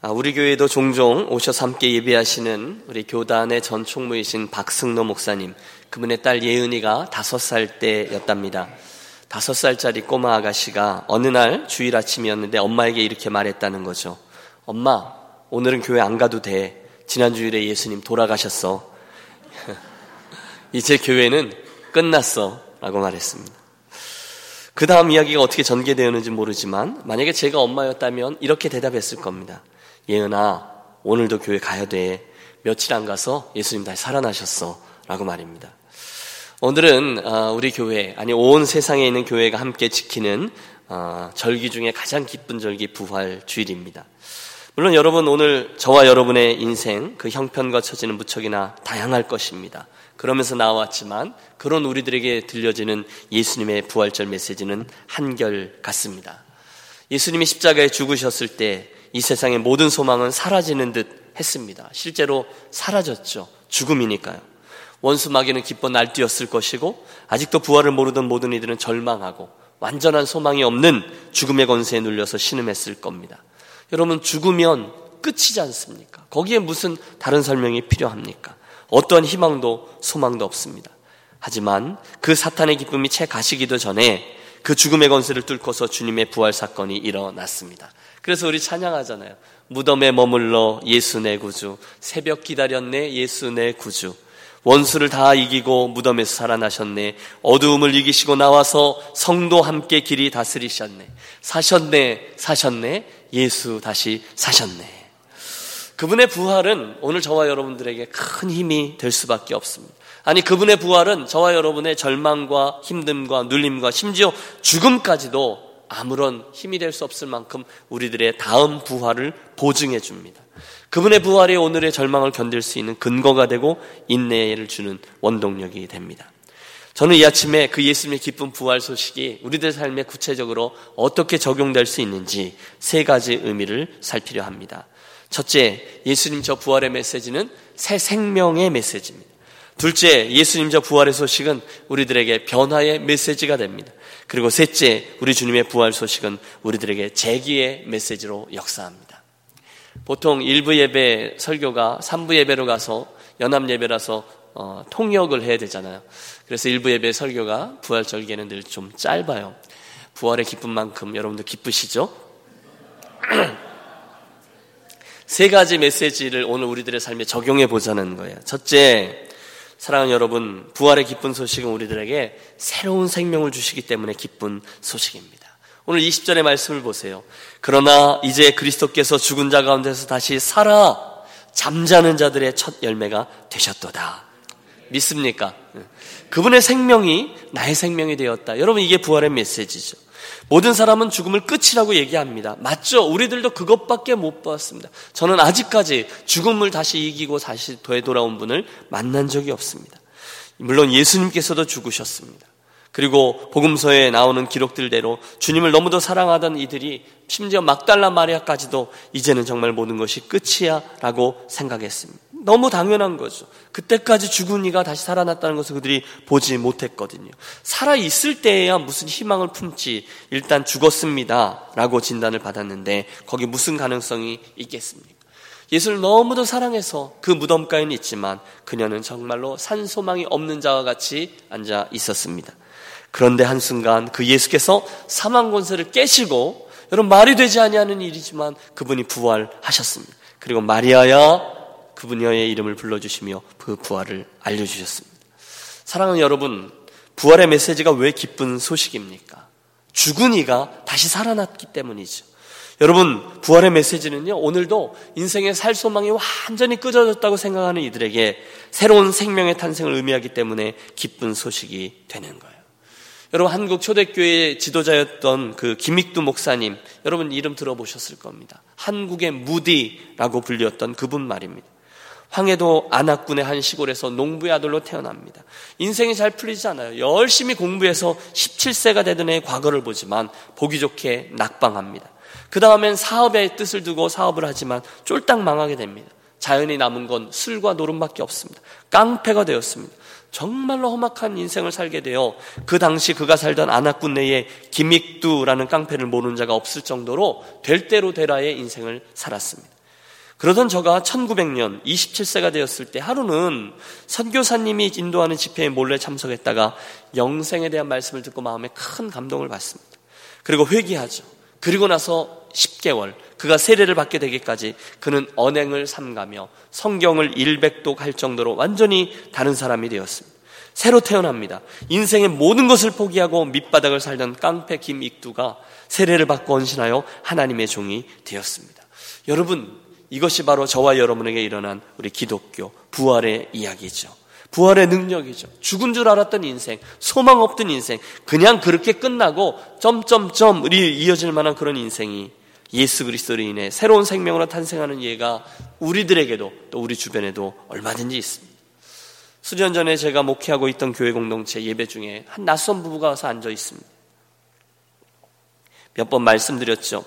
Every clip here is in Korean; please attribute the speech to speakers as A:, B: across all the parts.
A: 아, 우리 교회도 종종 오셔서 함께 예배하시는 우리 교단의 전 총무이신 박승노 목사님, 그분의 딸 예은이가 다섯 살 때였답니다. 다섯 살짜리 꼬마 아가씨가 어느 날 주일 아침이었는데 엄마에게 이렇게 말했다는 거죠. 엄마, 오늘은 교회 안 가도 돼. 지난 주일에 예수님 돌아가셨어. 이제 교회는 끝났어. 라고 말했습니다. 그 다음 이야기가 어떻게 전개되었는지 모르지만 만약에 제가 엄마였다면 이렇게 대답했을 겁니다. 예은아, 오늘도 교회 가야 돼. 며칠 안 가서 예수님 다시 살아나셨어. 라고 말입니다. 오늘은 어, 우리 교회, 아니 온 세상에 있는 교회가 함께 지키는 어, 절기 중에 가장 기쁜 절기 부활 주일입니다. 물론 여러분 오늘 저와 여러분의 인생 그 형편과 처지는 무척이나 다양할 것입니다. 그러면서 나왔지만 그런 우리들에게 들려지는 예수님의 부활절 메시지는 한결 같습니다. 예수님이 십자가에 죽으셨을 때 이 세상의 모든 소망은 사라지는 듯 했습니다. 실제로 사라졌죠. 죽음이니까요. 원수 마귀는 기뻐 날뛰었을 것이고 아직도 부활을 모르던 모든 이들은 절망하고 완전한 소망이 없는 죽음의 권세에 눌려서 신음했을 겁니다. 여러분 죽으면 끝이지 않습니까? 거기에 무슨 다른 설명이 필요합니까? 어떠한 희망도 소망도 없습니다. 하지만 그 사탄의 기쁨이 채 가시기도 전에 그 죽음의 권세를 뚫고서 주님의 부활 사건이 일어났습니다. 그래서 우리 찬양하잖아요. 무덤에 머물러 예수 내 구주, 새벽 기다렸네 예수 내 구주. 원수를 다 이기고 무덤에서 살아나셨네. 어두움을 이기시고 나와서 성도 함께 길이 다스리셨네. 사셨네, 사셨네. 예수 다시 사셨네. 그분의 부활은 오늘 저와 여러분들에게 큰 힘이 될 수밖에 없습니다. 아니, 그분의 부활은 저와 여러분의 절망과 힘듦과 눌림과 심지어 죽음까지도 아무런 힘이 될 수 없을 만큼 우리들의 다음 부활을 보증해 줍니다. 그분의 부활이 오늘의 절망을 견딜 수 있는 근거가 되고 인내를 주는 원동력이 됩니다. 저는 이 아침에 그 예수님의 기쁜 부활 소식이 우리들 삶에 구체적으로 어떻게 적용될 수 있는지 세 가지 의미를 살피려 합니다. 첫째, 예수님 저 부활의 메시지는 새 생명의 메시지입니다. 둘째, 예수님 저 부활의 소식은 우리들에게 변화의 메시지가 됩니다. 그리고 셋째, 우리 주님의 부활 소식은 우리들에게 재기의 메시지로 역사합니다. 보통 일부 예배 설교가 3부 예배로 가서 연합 예배라서 어, 통역을 해야 되잖아요. 그래서 일부 예배 설교가 부활 절개는 늘 좀 짧아요. 부활의 기쁜 만큼 여러분들 기쁘시죠? 세 가지 메시지를 오늘 우리들의 삶에 적용해 보자는 거예요. 첫째, 사랑하는 여러분, 부활의 기쁜 소식은 우리들에게 새로운 생명을 주시기 때문에 기쁜 소식입니다. 오늘 20절의 말씀을 보세요. 그러나 이제 그리스도께서 죽은 자 가운데서 다시 살아 잠자는 자들의 첫 열매가 되셨도다. 믿습니까? 그분의 생명이 나의 생명이 되었다. 여러분 이게 부활의 메시지죠. 모든 사람은 죽음을 끝이라고 얘기합니다. 맞죠? 우리들도 그것밖에 못 봤습니다. 저는 아직까지 죽음을 다시 이기고 다시 되돌아온 분을 만난 적이 없습니다. 물론 예수님께서도 죽으셨습니다. 그리고 복음서에 나오는 기록들대로 주님을 너무도 사랑하던 이들이 심지어 막달라 마리아까지도 이제는 정말 모든 것이 끝이야 라고 생각했습니다. 너무 당연한 거죠. 그때까지 죽은 이가 다시 살아났다는 것을 그들이 보지 못했거든요. 살아있을 때에야 무슨 희망을 품지 일단 죽었습니다. 라고 진단을 받았는데 거기 무슨 가능성이 있겠습니까? 예수를 너무도 사랑해서 그 무덤가에는 있지만 그녀는 정말로 산 소망이 없는 자와 같이 앉아 있었습니다. 그런데 한순간 그 예수께서 사망 권세를 깨시고 여러분 말이 되지 아니하는 일이지만 그분이 부활하셨습니다. 그리고 마리아야 그분의 이름을 불러주시며 그 부활을 알려주셨습니다. 사랑하는 여러분, 부활의 메시지가 왜 기쁜 소식입니까? 죽은 이가 다시 살아났기 때문이죠. 여러분, 부활의 메시지는요, 오늘도 인생의 살 소망이 완전히 끄어졌다고 생각하는 이들에게 새로운 생명의 탄생을 의미하기 때문에 기쁜 소식이 되는 거예요. 여러분, 한국 초대교회 지도자였던 그 김익두 목사님, 여러분 이름 들어보셨을 겁니다. 한국의 무디라고 불렸던 그분 말입니다. 황해도 안악군의 한 시골에서 농부의 아들로 태어납니다. 인생이 잘 풀리지 않아요. 열심히 공부해서 17세가 되던 해의 과거를 보지만 보기 좋게 낙방합니다. 그 다음엔 사업의 뜻을 두고 사업을 하지만 쫄딱 망하게 됩니다. 자연이 남은 건 술과 노름밖에 없습니다. 깡패가 되었습니다. 정말로 험악한 인생을 살게 되어 그 당시 그가 살던 안악군 내에 김익두라는 깡패를 모르는 자가 없을 정도로 될 대로 되라의 인생을 살았습니다. 그러던 저가 1900년 27세가 되었을 때 하루는 선교사님이 인도하는 집회에 몰래 참석했다가 영생에 대한 말씀을 듣고 마음에 큰 감동을 받습니다. 그리고 회개하죠. 그리고 나서 10개월 그가 세례를 받게 되기까지 그는 언행을 삼가며 성경을 일백독할 정도로 완전히 다른 사람이 되었습니다. 새로 태어납니다. 인생의 모든 것을 포기하고 밑바닥을 살던 깡패 김익두가 세례를 받고 헌신하여 하나님의 종이 되었습니다. 여러분 이것이 바로 저와 여러분에게 일어난 우리 기독교 부활의 이야기죠. 부활의 능력이죠. 죽은 줄 알았던 인생, 소망 없던 인생, 그냥 그렇게 끝나고 점점점 우리 이어질 만한 그런 인생이 예수 그리스도로 인해 새로운 생명으로 탄생하는 예가 우리들에게도 또 우리 주변에도 얼마든지 있습니다. 수년 전에 제가 목회하고 있던 교회 공동체 예배 중에 한 낯선 부부가 와서 앉아 있습니다. 몇 번 말씀드렸죠.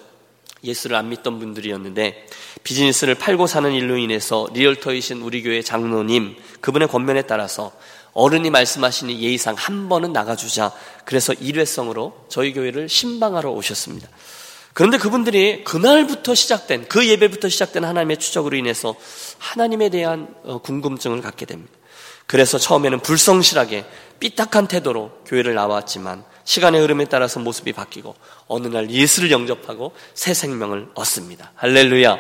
A: 예수를 안 믿던 분들이었는데 비즈니스를 팔고 사는 일로 인해서 리얼터이신 우리 교회 장로님 그분의 권면에 따라서 어른이 말씀하시니 예의상 한 번은 나가주자 그래서 일회성으로 저희 교회를 신방하러 오셨습니다. 그런데 그분들이 그날부터 시작된 그 예배부터 시작된 하나님의 추적으로 인해서 하나님에 대한 어, 궁금증을 갖게 됩니다. 그래서 처음에는 불성실하게 삐딱한 태도로 교회를 나왔지만 시간의 흐름에 따라서 모습이 바뀌고 어느 날 예수를 영접하고 새 생명을 얻습니다. 할렐루야.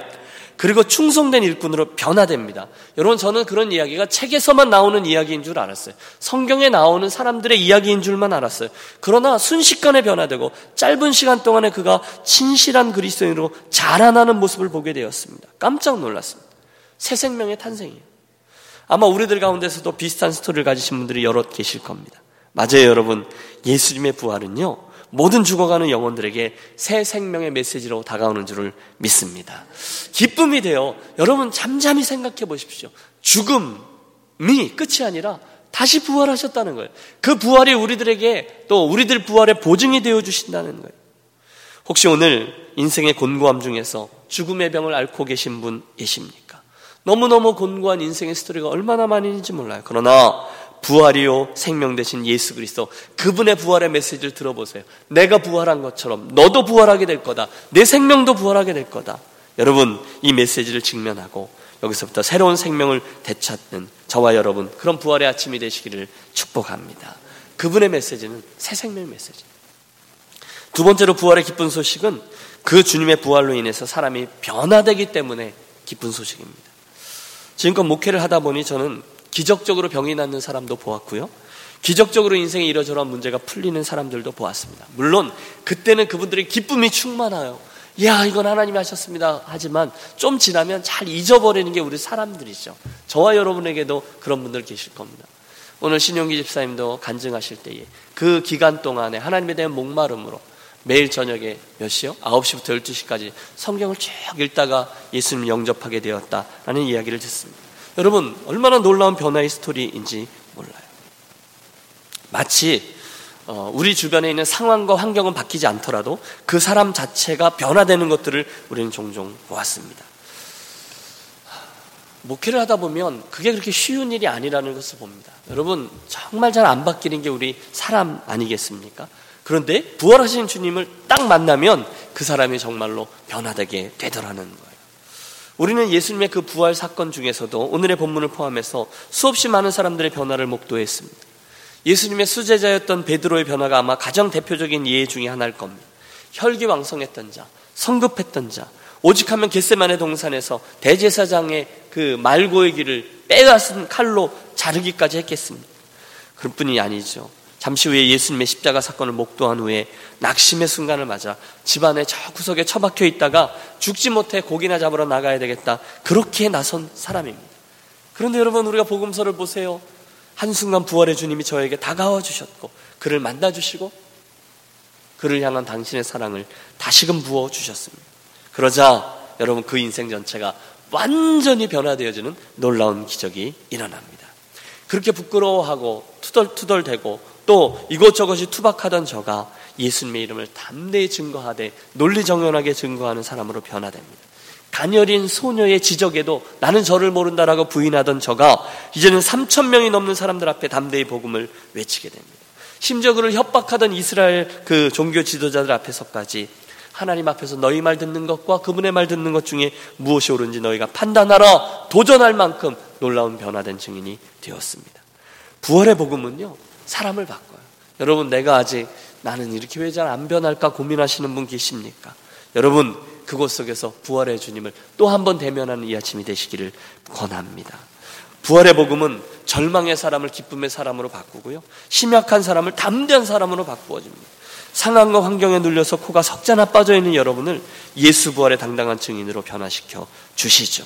A: 그리고 충성된 일꾼으로 변화됩니다. 여러분 저는 그런 이야기가 책에서만 나오는 이야기인 줄 알았어요. 성경에 나오는 사람들의 이야기인 줄만 알았어요. 그러나 순식간에 변화되고 짧은 시간 동안에 그가 진실한 그리스도인으로 자라나는 모습을 보게 되었습니다. 깜짝 놀랐습니다. 새 생명의 탄생이에요. 아마 우리들 가운데서도 비슷한 스토리를 가지신 분들이 여럿 계실 겁니다. 맞아요, 여러분. 예수님의 부활은요, 모든 죽어가는 영혼들에게 새 생명의 메시지로 다가오는 줄을 믿습니다. 기쁨이 되어 여러분 잠잠히 생각해 보십시오. 죽음이 끝이 아니라 다시 부활하셨다는 거예요. 그 부활이 우리들에게 또 우리들 부활의 보증이 되어 주신다는 거예요. 혹시 오늘 인생의 곤고함 중에서 죽음의 병을 앓고 계신 분 계십니까? 너무너무 곤고한 인생의 스토리가 얼마나 있는지 몰라요. 그러나 부활이요 생명 되신 예수 그리스도 그분의 부활의 메시지를 들어보세요. 내가 부활한 것처럼 너도 부활하게 될 거다. 내 생명도 부활하게 될 거다. 여러분 이 메시지를 직면하고 여기서부터 새로운 생명을 되찾는 저와 여러분 그런 부활의 아침이 되시기를 축복합니다. 그분의 메시지는 새 생명 메시지. 두 번째로 부활의 기쁜 소식은 그 주님의 부활로 인해서 사람이 변화되기 때문에 기쁜 소식입니다. 지금껏 목회를 하다 보니 저는 기적적으로 병이 낫는 사람도 보았고요. 기적적으로 인생에 이러저러한 문제가 풀리는 사람들도 보았습니다. 물론 그때는 그분들의 기쁨이 충만해요. 야, 이건 하나님이 하셨습니다. 하지만 좀 지나면 잘 잊어버리는 게 우리 사람들이죠. 저와 여러분에게도 그런 분들 계실 겁니다. 오늘 신용기 집사님도 간증하실 때에 그 기간 동안에 하나님에 대한 목마름으로 매일 저녁에 몇 시요? 9시부터 12시까지 성경을 쭉 읽다가 예수님 영접하게 되었다라는 이야기를 듣습니다. 여러분, 얼마나 놀라운 변화의 스토리인지 몰라요. 마치 어, 우리 주변에 있는 상황과 환경은 바뀌지 않더라도 그 사람 자체가 변화되는 것들을 우리는 종종 보았습니다. 목회를 하다 보면 그게 그렇게 쉬운 일이 아니라는 것을 봅니다. 여러분, 정말 잘 안 바뀌는 게 우리 사람 아니겠습니까? 그런데 부활하신 주님을 딱 만나면 그 사람이 정말로 변화되게 되더라는 거예요. 우리는 예수님의 그 부활 사건 중에서도 오늘의 본문을 포함해서 수없이 많은 사람들의 변화를 목도했습니다. 예수님의 수제자였던 베드로의 변화가 아마 가장 대표적인 예 중의 하나일 겁니다. 혈기왕성했던 자, 성급했던 자, 오직 하면 겟세만의 동산에서 대제사장의 그 말고의 길을 빼앗은 칼로 자르기까지 했겠습니다. 그뿐이 아니죠. 잠시 후에 예수님의 십자가 사건을 목도한 후에 낙심의 순간을 맞아 집안의 저 구석에 처박혀 있다가 죽지 못해 고기나 잡으러 나가야 되겠다. 그렇게 나선 사람입니다. 그런데 여러분 우리가 복음서를 보세요. 한순간 부활의 주님이 저에게 다가와 주셨고 그를 만나 주시고 그를 향한 당신의 사랑을 다시금 부어 주셨습니다. 그러자 여러분 그 인생 전체가 완전히 변화되어지는 놀라운 기적이 일어납니다. 그렇게 부끄러워하고 투덜투덜대고 또 이것저것이 투박하던 저가 예수님의 이름을 담대히 증거하되 논리정연하게 증거하는 사람으로 변화됩니다. 가녀린 소녀의 지적에도 나는 저를 모른다라고 부인하던 저가 이제는 3천 명이 넘는 사람들 앞에 담대히 복음을 외치게 됩니다. 심지어 그를 협박하던 이스라엘 그 종교 지도자들 앞에서까지 하나님 앞에서 너희 말 듣는 것과 그분의 말 듣는 것 중에 무엇이 옳은지 너희가 판단하라 도전할 만큼 놀라운 변화된 증인이 되었습니다. 부활의 복음은요 사람을 바꿔요. 여러분 내가 아직 나는 이렇게 왜 잘 안 변할까 고민하시는 분 계십니까? 여러분 그곳 속에서 부활의 주님을 또 한 번 대면하는 이 아침이 되시기를 권합니다. 부활의 복음은 절망의 사람을 기쁨의 사람으로 바꾸고요. 심약한 사람을 담대한 사람으로 바꾸어 줍니다. 상황과 환경에 눌려서 코가 석자나 빠져 있는 여러분을 예수 부활의 당당한 증인으로 변화시켜 주시죠.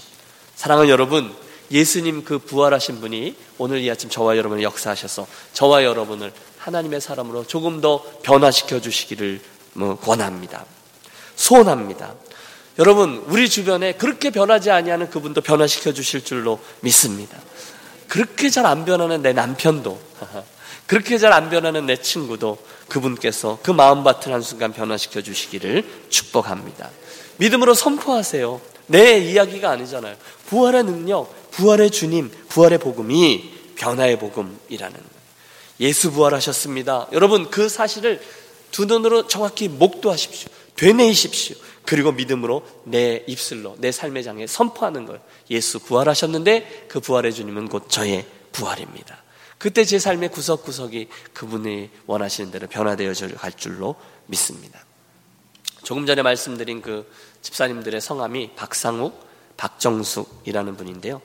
A: 사랑하는 여러분, 예수님 그 부활하신 분이 오늘 이 아침 저와 여러분을 역사하셔서 저와 여러분을 하나님의 사람으로 조금 더 변화시켜 주시기를 뭐 권합니다. 소원합니다. 여러분, 우리 주변에 그렇게 변하지 아니하는 그분도 변화시켜 주실 줄로 믿습니다. 그렇게 잘 안 변하는 내 남편도, 그렇게 잘 안 변하는 내 친구도 그분께서 그 마음밭을 한순간 변화시켜 주시기를 축복합니다. 믿음으로 선포하세요. 내 이야기가 아니잖아요. 부활의 능력, 부활의 주님, 부활의 복음이 변화의 복음이라는 거예요. 예수 부활하셨습니다. 여러분, 그 사실을 두 눈으로 정확히 목도하십시오. 되뇌이십시오. 그리고 믿음으로 내 입술로 내 삶의 장에 선포하는 거예요. 예수 부활하셨는데 그 부활의 주님은 곧 저의 부활입니다. 그때 제 삶의 구석구석이 그분이 원하시는 대로 변화되어 갈 줄로 믿습니다. 조금 전에 말씀드린 그 집사님들의 성함이 박상욱, 박정숙이라는 분인데요.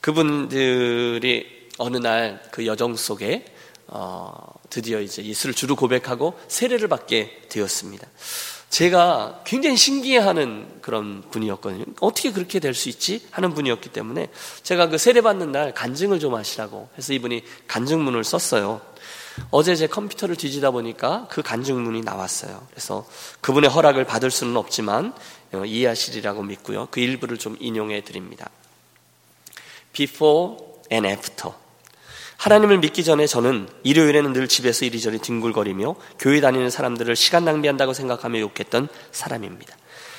A: 그분들이 어느 날 그 여정 속에 어, 드디어 이제 예수를 주로 고백하고 세례를 받게 되었습니다. 제가 굉장히 신기해하는 그런 분이었거든요. 어떻게 그렇게 될 수 있지? 하는 분이었기 때문에 제가 그 세례 받는 날 간증을 좀 하시라고 해서 이분이 간증문을 썼어요. 어제 제 컴퓨터를 뒤지다 보니까 그 간증문이 나왔어요. 그래서 그분의 허락을 받을 수는 없지만 어, 이해하시리라고 믿고요. 그 일부를 좀 인용해 드립니다. Before and after. 하나님을 믿기 전에 저는 일요일에는 늘 집에서 이리저리 뒹굴거리며 교회 다니는 사람들을 시간 낭비한다고 생각하며 욕했던 사람입니다.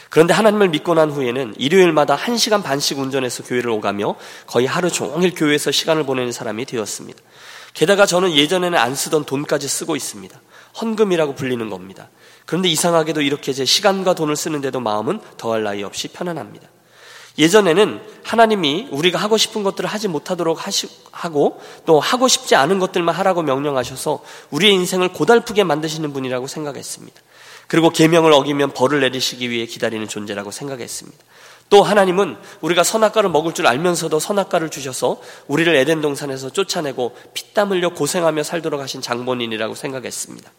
A: 그런데 하나님을 믿고 난 후에는 일요일마다 한 시간 반씩 운전해서 교회를 오가며 거의 하루 종일 교회에서 시간을 보내는 사람이 되었습니다. 게다가 저는 예전에는 안 쓰던 돈까지 쓰고 있습니다. 헌금이라고 불리는 겁니다. 그런데 이상하게도 이렇게 제 시간과 돈을 쓰는데도 마음은 더할 나위 없이 편안합니다. 예전에는 하나님이 우리가 하고 싶은 것들을 하지 못하도록 하시, 하고 또 하고 싶지 않은 것들만 하라고 명령하셔서 우리의 인생을 고달프게 만드시는 분이라고 생각했습니다. 그리고 계명을 어기면 벌을 내리시기 위해 기다리는 존재라고 생각했습니다. 또 하나님은 우리가 선악과를 먹을 줄 알면서도 선악과를 주셔서 우리를 에덴 동산에서 쫓아내고 피땀 흘려 고생하며 살도록 하신 장본인이라고 생각했습니다.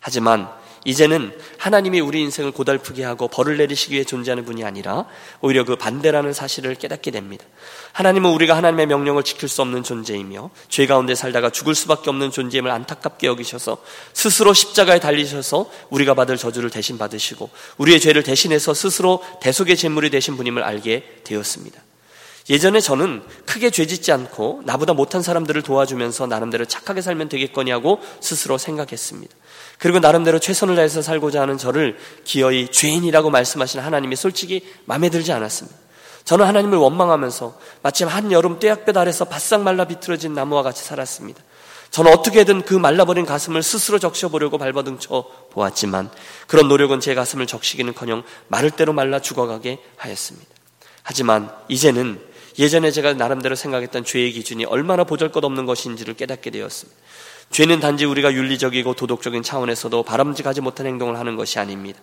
A: 하지만 이제는 하나님이 우리 인생을 고달프게 하고 벌을 내리시기 위해 존재하는 분이 아니라 오히려 그 반대라는 사실을 깨닫게 됩니다. 하나님은 우리가 하나님의 명령을 지킬 수 없는 존재이며 죄 가운데 살다가 죽을 수밖에 없는 존재임을 안타깝게 여기셔서 스스로 십자가에 달리셔서 우리가 받을 저주를 대신 받으시고 우리의 죄를 대신해서 스스로 대속의 제물이 되신 분임을 알게 되었습니다. 예전에 저는 크게 죄짓지 않고 나보다 못한 사람들을 도와주면서 나름대로 착하게 살면 되겠거니 하고 스스로 생각했습니다. 그리고 나름대로 최선을 다해서 살고자 하는 저를 기어이 죄인이라고 말씀하신 하나님이 솔직히 마음에 들지 않았습니다. 저는 하나님을 원망하면서 마침 한 여름 떼약볕 아래서 바싹 말라 비틀어진 나무와 같이 살았습니다. 저는 어떻게든 그 말라버린 가슴을 스스로 적셔보려고 발버둥쳐 보았지만 그런 노력은 제 가슴을 적시기는커녕 마를 대로 말라 죽어가게 하였습니다. 하지만 이제는 예전에 제가 나름대로 생각했던 죄의 기준이 얼마나 보잘것없는 것인지를 깨닫게 되었습니다. 죄는 단지 우리가 윤리적이고 도덕적인 차원에서도 바람직하지 못한 행동을 하는 것이 아닙니다.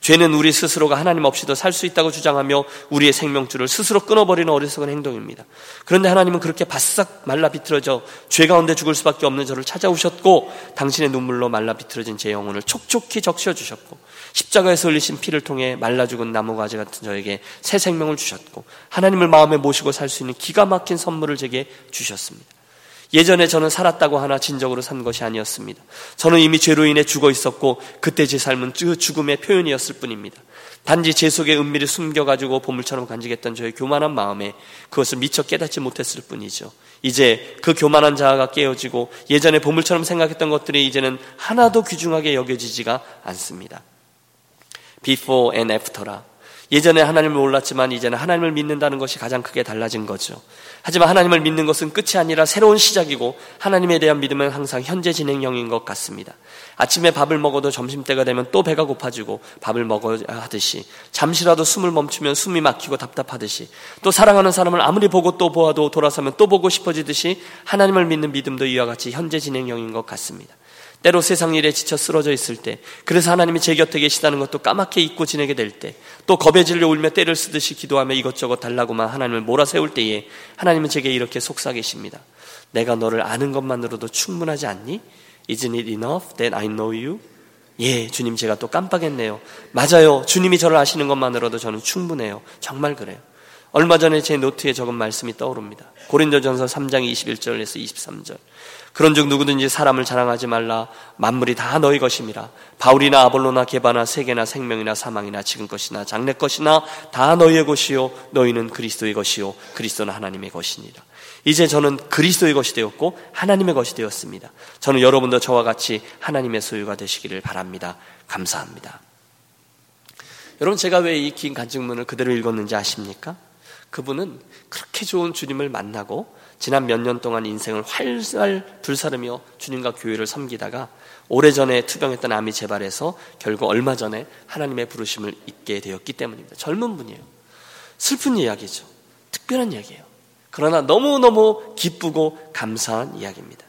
A: 죄는 우리 스스로가 하나님 없이도 살 수 있다고 주장하며 우리의 생명줄을 스스로 끊어버리는 어리석은 행동입니다. 그런데 하나님은 그렇게 바싹 말라 비틀어져 죄 가운데 죽을 수밖에 없는 저를 찾아오셨고 당신의 눈물로 말라 비틀어진 제 영혼을 촉촉히 적셔주셨고 십자가에서 흘리신 피를 통해 말라 죽은 나무가지 같은 저에게 새 생명을 주셨고 하나님을 마음에 모시고 살 수 있는 기가 막힌 선물을 제게 주셨습니다. 예전에 저는 살았다고 하나 진정으로 산 것이 아니었습니다. 저는 이미 죄로 인해 죽어 있었고 그때 제 삶은 그 죽음의 표현이었을 뿐입니다. 단지 제 속에 은밀히 숨겨가지고 보물처럼 간직했던 저의 교만한 마음에 그것을 미처 깨닫지 못했을 뿐이죠. 이제 그 교만한 자아가 깨어지고 예전에 보물처럼 생각했던 것들이 이제는 하나도 귀중하게 여겨지지가 않습니다. Before and after라. 예전에 하나님을 몰랐지만 이제는 하나님을 믿는다는 것이 가장 크게 달라진 거죠. 하지만 하나님을 믿는 것은 끝이 아니라 새로운 시작이고 하나님에 대한 믿음은 항상 현재 진행형인 것 같습니다. 아침에 밥을 먹어도 점심때가 되면 또 배가 고파지고 밥을 먹어야 하듯이 잠시라도 숨을 멈추면 숨이 막히고 답답하듯이 또 사랑하는 사람을 아무리 보고 또 보아도 돌아서면 또 보고 싶어지듯이 하나님을 믿는 믿음도 이와 같이 현재 진행형인 것 같습니다. 때로 세상 일에 지쳐 쓰러져 있을 때, 그래서 하나님이 제 곁에 계시다는 것도 까맣게 잊고 지내게 될 때, 또 겁에 질려 울며 때를 쓰듯이 기도하며 이것저것 달라고만 하나님을 몰아세울 때에 하나님은 제게 이렇게 속삭이십니다. 내가 너를 아는 것만으로도 충분하지 않니? Isn't it enough that I know you? 예, 주님 제가 또 깜빡했네요. 맞아요. 주님이 저를 아시는 것만으로도 저는 충분해요. 정말 그래요. 얼마 전에 제 노트에 적은 말씀이 떠오릅니다. 고린도전서 3장 21절에서 23절. 그런즉 누구든지 사람을 자랑하지 말라. 만물이 다 너희 것임이라. 바울이나 아볼로나 게바나 세계나 생명이나 사망이나 지금 것이나 장래 것이나 다 너희의 것이요. 너희는 그리스도의 것이요. 그리스도는 하나님의 것이니라. 이제 저는 그리스도의 것이 되었고 하나님의 것이 되었습니다. 저는 여러분도 저와 같이 하나님의 소유가 되시기를 바랍니다. 감사합니다. 여러분 제가 왜 이 긴 간증문을 그대로 읽었는지 아십니까? 그분은 그렇게 좋은 주님을 만나고 지난 몇 년 동안 인생을 활살 불사르며 주님과 교회를 섬기다가 오래전에 투병했던 암이 재발해서 결국 얼마 전에 하나님의 부르심을 잊게 되었기 때문입니다. 젊은 분이에요. 슬픈 이야기죠. 특별한 이야기예요. 그러나 너무너무 기쁘고 감사한 이야기입니다.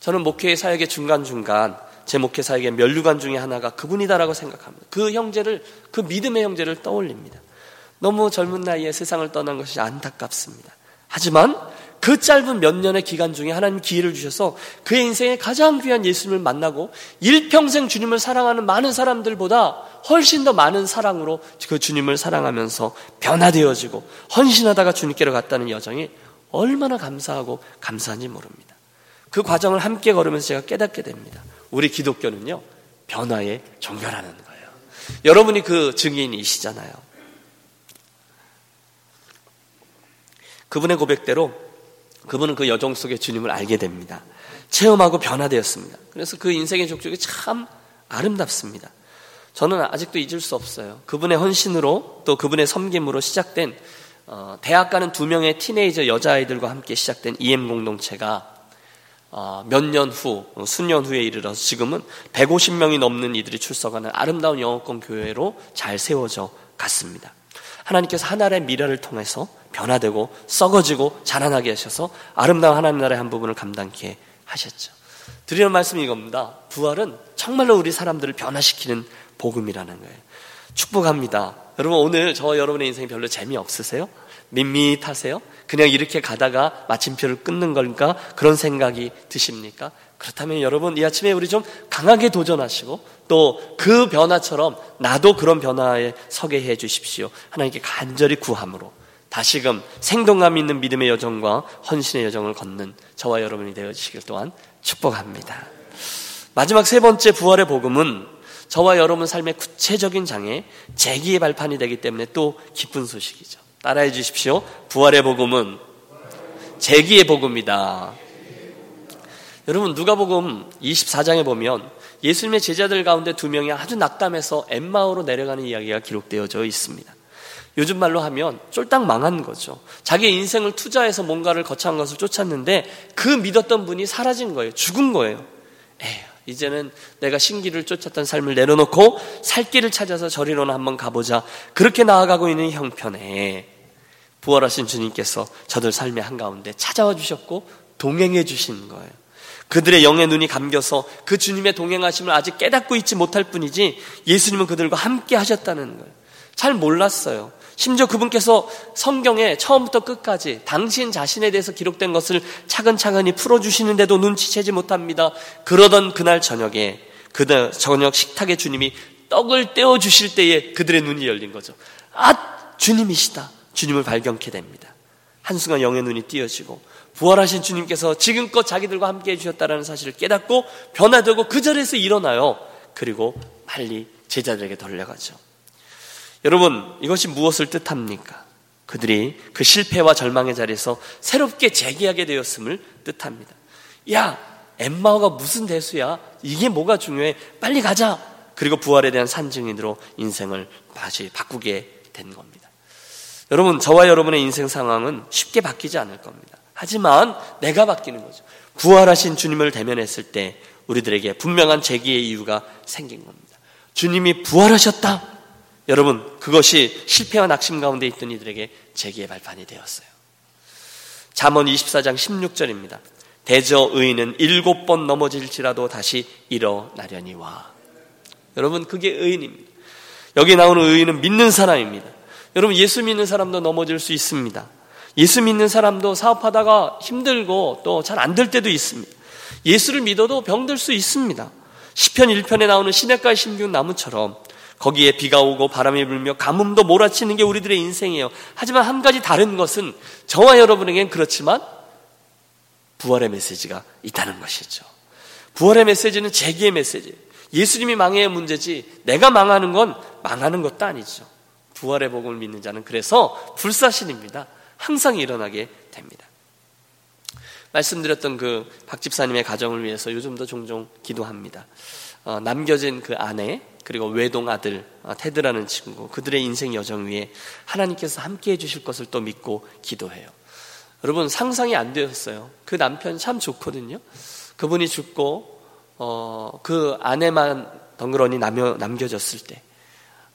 A: 저는 목회 사역의 중간중간 제 목회 사역의 면류관 중에 하나가 그분이다라고 생각합니다. 그 형제를, 그 믿음의 형제를 떠올립니다. 너무 젊은 나이에 세상을 떠난 것이 안타깝습니다. 하지만 그 짧은 몇 년의 기간 중에 하나님 기회를 주셔서 그의 인생에 가장 귀한 예수님을 만나고 일평생 주님을 사랑하는 많은 사람들보다 훨씬 더 많은 사랑으로 그 주님을 사랑하면서 변화되어지고 헌신하다가 주님께로 갔다는 여정이 얼마나 감사하고 감사한지 모릅니다. 그 과정을 함께 걸으면서 제가 깨닫게 됩니다. 우리 기독교는요, 변화의 종교라는 거예요. 여러분이 그 증인이시잖아요. 그분의 고백대로 그분은 그 여정 속에 주님을 알게 됩니다. 체험하고 변화되었습니다. 그래서 그 인생의 족적이 참 아름답습니다. 저는 아직도 잊을 수 없어요. 그분의 헌신으로 또 그분의 섬김으로 시작된 어, 대학 가는 두 명의 티네이저 여자아이들과 함께 시작된 EM 공동체가 어, 몇 년 후, 어, 수년 후에 이르러서 지금은 150명이 넘는 이들이 출석하는 아름다운 영어권 교회로 잘 세워져 갔습니다. 하나님께서 하나의 미래를 통해서 변화되고 썩어지고 자라나게 하셔서 아름다운 하나님 나라의 한 부분을 감당케 하셨죠. 드리는 말씀이 이겁니다. 부활은 정말로 우리 사람들을 변화시키는 복음이라는 거예요. 축복합니다. 여러분 오늘 저 여러분의 인생이 별로 재미없으세요? 밋밋하세요? 그냥 이렇게 가다가 마침표를 끊는 걸까? 그런 생각이 드십니까? 그렇다면 여러분 이 아침에 우리 좀 강하게 도전하시고 또 그 변화처럼 나도 그런 변화에 서게 해 주십시오. 하나님께 간절히 구함으로 다시금 생동감 있는 믿음의 여정과 헌신의 여정을 걷는 저와 여러분이 되어주시길 또한 축복합니다. 마지막 세 번째 부활의 복음은 저와 여러분 삶의 구체적인 장애, 재기의 발판이 되기 때문에 또 기쁜 소식이죠. 따라해 주십시오. 부활의 복음은 재기의 복음이다. 여러분 누가복음 24장에 보면 예수님의 제자들 가운데 두 명이 아주 낙담해서 엠마오로 내려가는 이야기가 기록되어져 있습니다. 요즘 말로 하면 쫄딱 망한 거죠. 자기 인생을 투자해서 뭔가를 거창한 것을 쫓았는데 그 믿었던 분이 사라진 거예요. 죽은 거예요. 에휴, 이제는 내가 신기를 쫓았던 삶을 내려놓고 살 길을 찾아서 저리로나 한번 가보자. 그렇게 나아가고 있는 형편에 부활하신 주님께서 저들 삶의 한가운데 찾아와 주셨고 동행해 주신 거예요. 그들의 영의 눈이 감겨서 그 주님의 동행하심을 아직 깨닫고 있지 못할 뿐이지 예수님은 그들과 함께 하셨다는 거예요. 잘 몰랐어요. 심지어 그분께서 성경에 처음부터 끝까지 당신 자신에 대해서 기록된 것을 차근차근히 풀어주시는데도 눈치채지 못합니다. 그러던 그날 저녁에 그날 저녁 식탁에 주님이 떡을 떼어주실 때에 그들의 눈이 열린 거죠. 아, 주님이시다. 주님을 발견케 됩니다. 한순간 영의 눈이 띄어지고 부활하신 주님께서 지금껏 자기들과 함께 해주셨다는 사실을 깨닫고 변화되고 그 자리에서 일어나요. 그리고 빨리 제자들에게 돌려가죠. 여러분, 이것이 무엇을 뜻합니까? 그들이 그 실패와 절망의 자리에서 새롭게 재기하게 되었음을 뜻합니다. 야, 엠마오가 무슨 대수야? 이게 뭐가 중요해? 빨리 가자! 그리고 부활에 대한 산증인으로 인생을 다시 바꾸게 된 겁니다. 여러분, 저와 여러분의 인생 상황은 쉽게 바뀌지 않을 겁니다. 하지만 내가 바뀌는 거죠. 부활하신 주님을 대면했을 때 우리들에게 분명한 재기의 이유가 생긴 겁니다. 주님이 부활하셨다. 여러분, 그것이 실패와 낙심 가운데 있던 이들에게 재기의 발판이 되었어요. 잠언 24장 16절입니다. 대저 의인은 일곱 번 넘어질지라도 다시 일어나려니와. 여러분, 그게 의인입니다. 여기 나오는 의인은 믿는 사람입니다. 여러분, 예수 믿는 사람도 넘어질 수 있습니다. 예수 믿는 사람도 사업하다가 힘들고 또 잘 안 될 때도 있습니다. 예수를 믿어도 병들 수 있습니다. 시편 1편에 나오는 시냇가의 심기운 나무처럼 거기에 비가 오고 바람이 불며 가뭄도 몰아치는 게 우리들의 인생이에요. 하지만 한 가지 다른 것은 저와 여러분에겐 그렇지만 부활의 메시지가 있다는 것이죠. 부활의 메시지는 재기의 메시지. 예수님이 망해야 문제지 내가 망하는 건 망하는 것도 아니죠. 부활의 복음을 믿는 자는 그래서 불사신입니다. 항상 일어나게 됩니다. 말씀드렸던 그 박집사님의 가정을 위해서 요즘도 종종 기도합니다. 어, 남겨진 그 아내 그리고 외동 아들 어, 테드라는 친구 그들의 인생 여정 위에 하나님께서 함께 해주실 것을 또 믿고 기도해요. 여러분 상상이 안 되었어요. 그 남편 참 좋거든요. 그분이 죽고 어, 그 아내만 덩그러니 남겨, 남겨졌을 때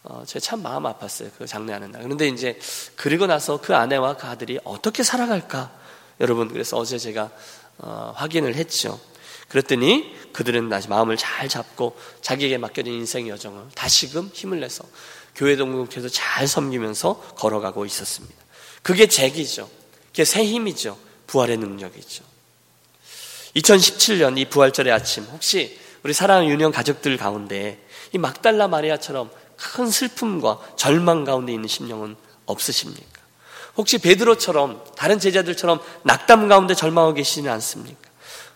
A: 어, 제가 참 마음 아팠어요. 그 장례하는 날. 그런데 이제 그리고 나서 그 아내와 그 아들이 어떻게 살아갈까? 여러분, 그래서 어제 제가 어, 확인을 했죠. 그랬더니 그들은 다시 마음을 잘 잡고 자기에게 맡겨진 인생 여정을 다시금 힘을 내서 교회 동목해서 잘 섬기면서 걸어가고 있었습니다. 그게 재기죠. 그게 새 힘이죠. 부활의 능력이죠. 2017년 이 부활절의 아침 혹시 우리 사랑하는 유년 가족들 가운데 이 막달라 마리아처럼 큰 슬픔과 절망 가운데 있는 심령은 없으십니까? 혹시 베드로처럼 다른 제자들처럼 낙담 가운데 절망하고 계시지는 않습니까?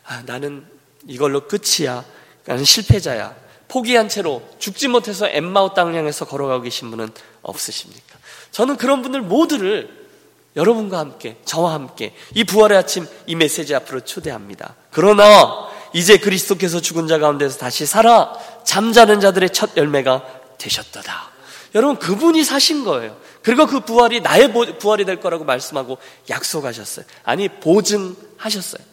A: 아, 나는 이걸로 끝이야. 나는 실패자야. 포기한 채로 죽지 못해서 엠마오 땅을 향해서 걸어가고 계신 분은 없으십니까? 저는 그런 분들 모두를 여러분과 함께, 저와 함께 이 부활의 아침 이 메시지 앞으로 초대합니다. 그러나 이제 그리스도께서 죽은 자 가운데서 다시 살아 잠자는 자들의 첫 열매가 되셨다다. 여러분 그분이 사신 거예요. 그리고 그 부활이 나의 부활이 될 거라고 말씀하고 약속하셨어요. 아니 보증하셨어요.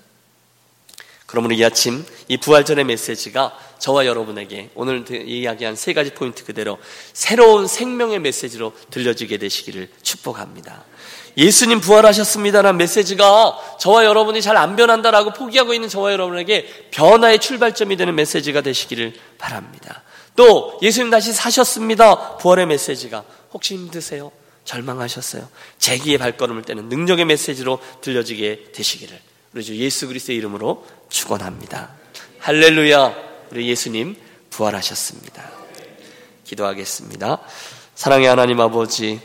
A: 그러므로 이 아침 이 부활전의 메시지가 저와 여러분에게 오늘 이야기한 세 가지 포인트 그대로 새로운 생명의 메시지로 들려지게 되시기를 축복합니다. 예수님 부활하셨습니다라는 메시지가 저와 여러분이 잘 안 변한다라고 포기하고 있는 저와 여러분에게 변화의 출발점이 되는 메시지가 되시기를 바랍니다. 또 예수님 다시 사셨습니다. 부활의 메시지가 혹시 힘드세요? 절망하셨어요? 재기의 발걸음을 떼는 능력의 메시지로 들려지게 되시기를 우리 주 예수 그리스도의 이름으로 축원합니다. 할렐루야. 우리 예수님 부활하셨습니다. 기도하겠습니다. 사랑의 하나님 아버지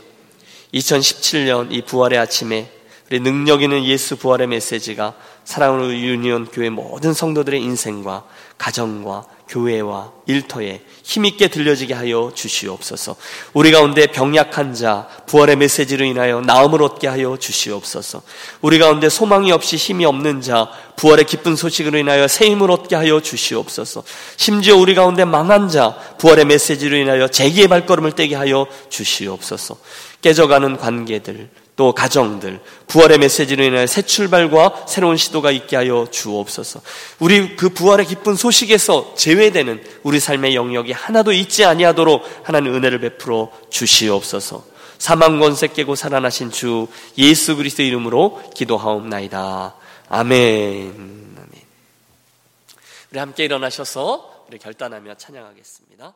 A: 2017년 이 부활의 아침에 우리 능력 있는 예수 부활의 메시지가 사랑하는 유니온 교회 모든 성도들의 인생과 가정과 교회와 일터에 힘있게 들려지게 하여 주시옵소서. 우리 가운데 병약한 자, 부활의 메시지로 인하여 나음을 얻게 하여 주시옵소서. 우리 가운데 소망이 없이 힘이 없는 자, 부활의 기쁜 소식으로 인하여 새 힘을 얻게 하여 주시옵소서. 심지어 우리 가운데 망한 자, 부활의 메시지로 인하여 재기의 발걸음을 떼게 하여 주시옵소서. 깨져가는 관계들, 또 가정들, 부활의 메시지로 인해 새 출발과 새로운 시도가 있게 하여 주옵소서. 우리 그 부활의 기쁜 소식에서 제외되는 우리 삶의 영역이 하나도 있지 아니하도록 하나님 은혜를 베풀어 주시옵소서. 사망 권세 깨고 살아나신 주 예수 그리스도 이름으로 기도하옵나이다. 아멘. 우리 함께 일어나셔서 우리 결단하며 찬양하겠습니다.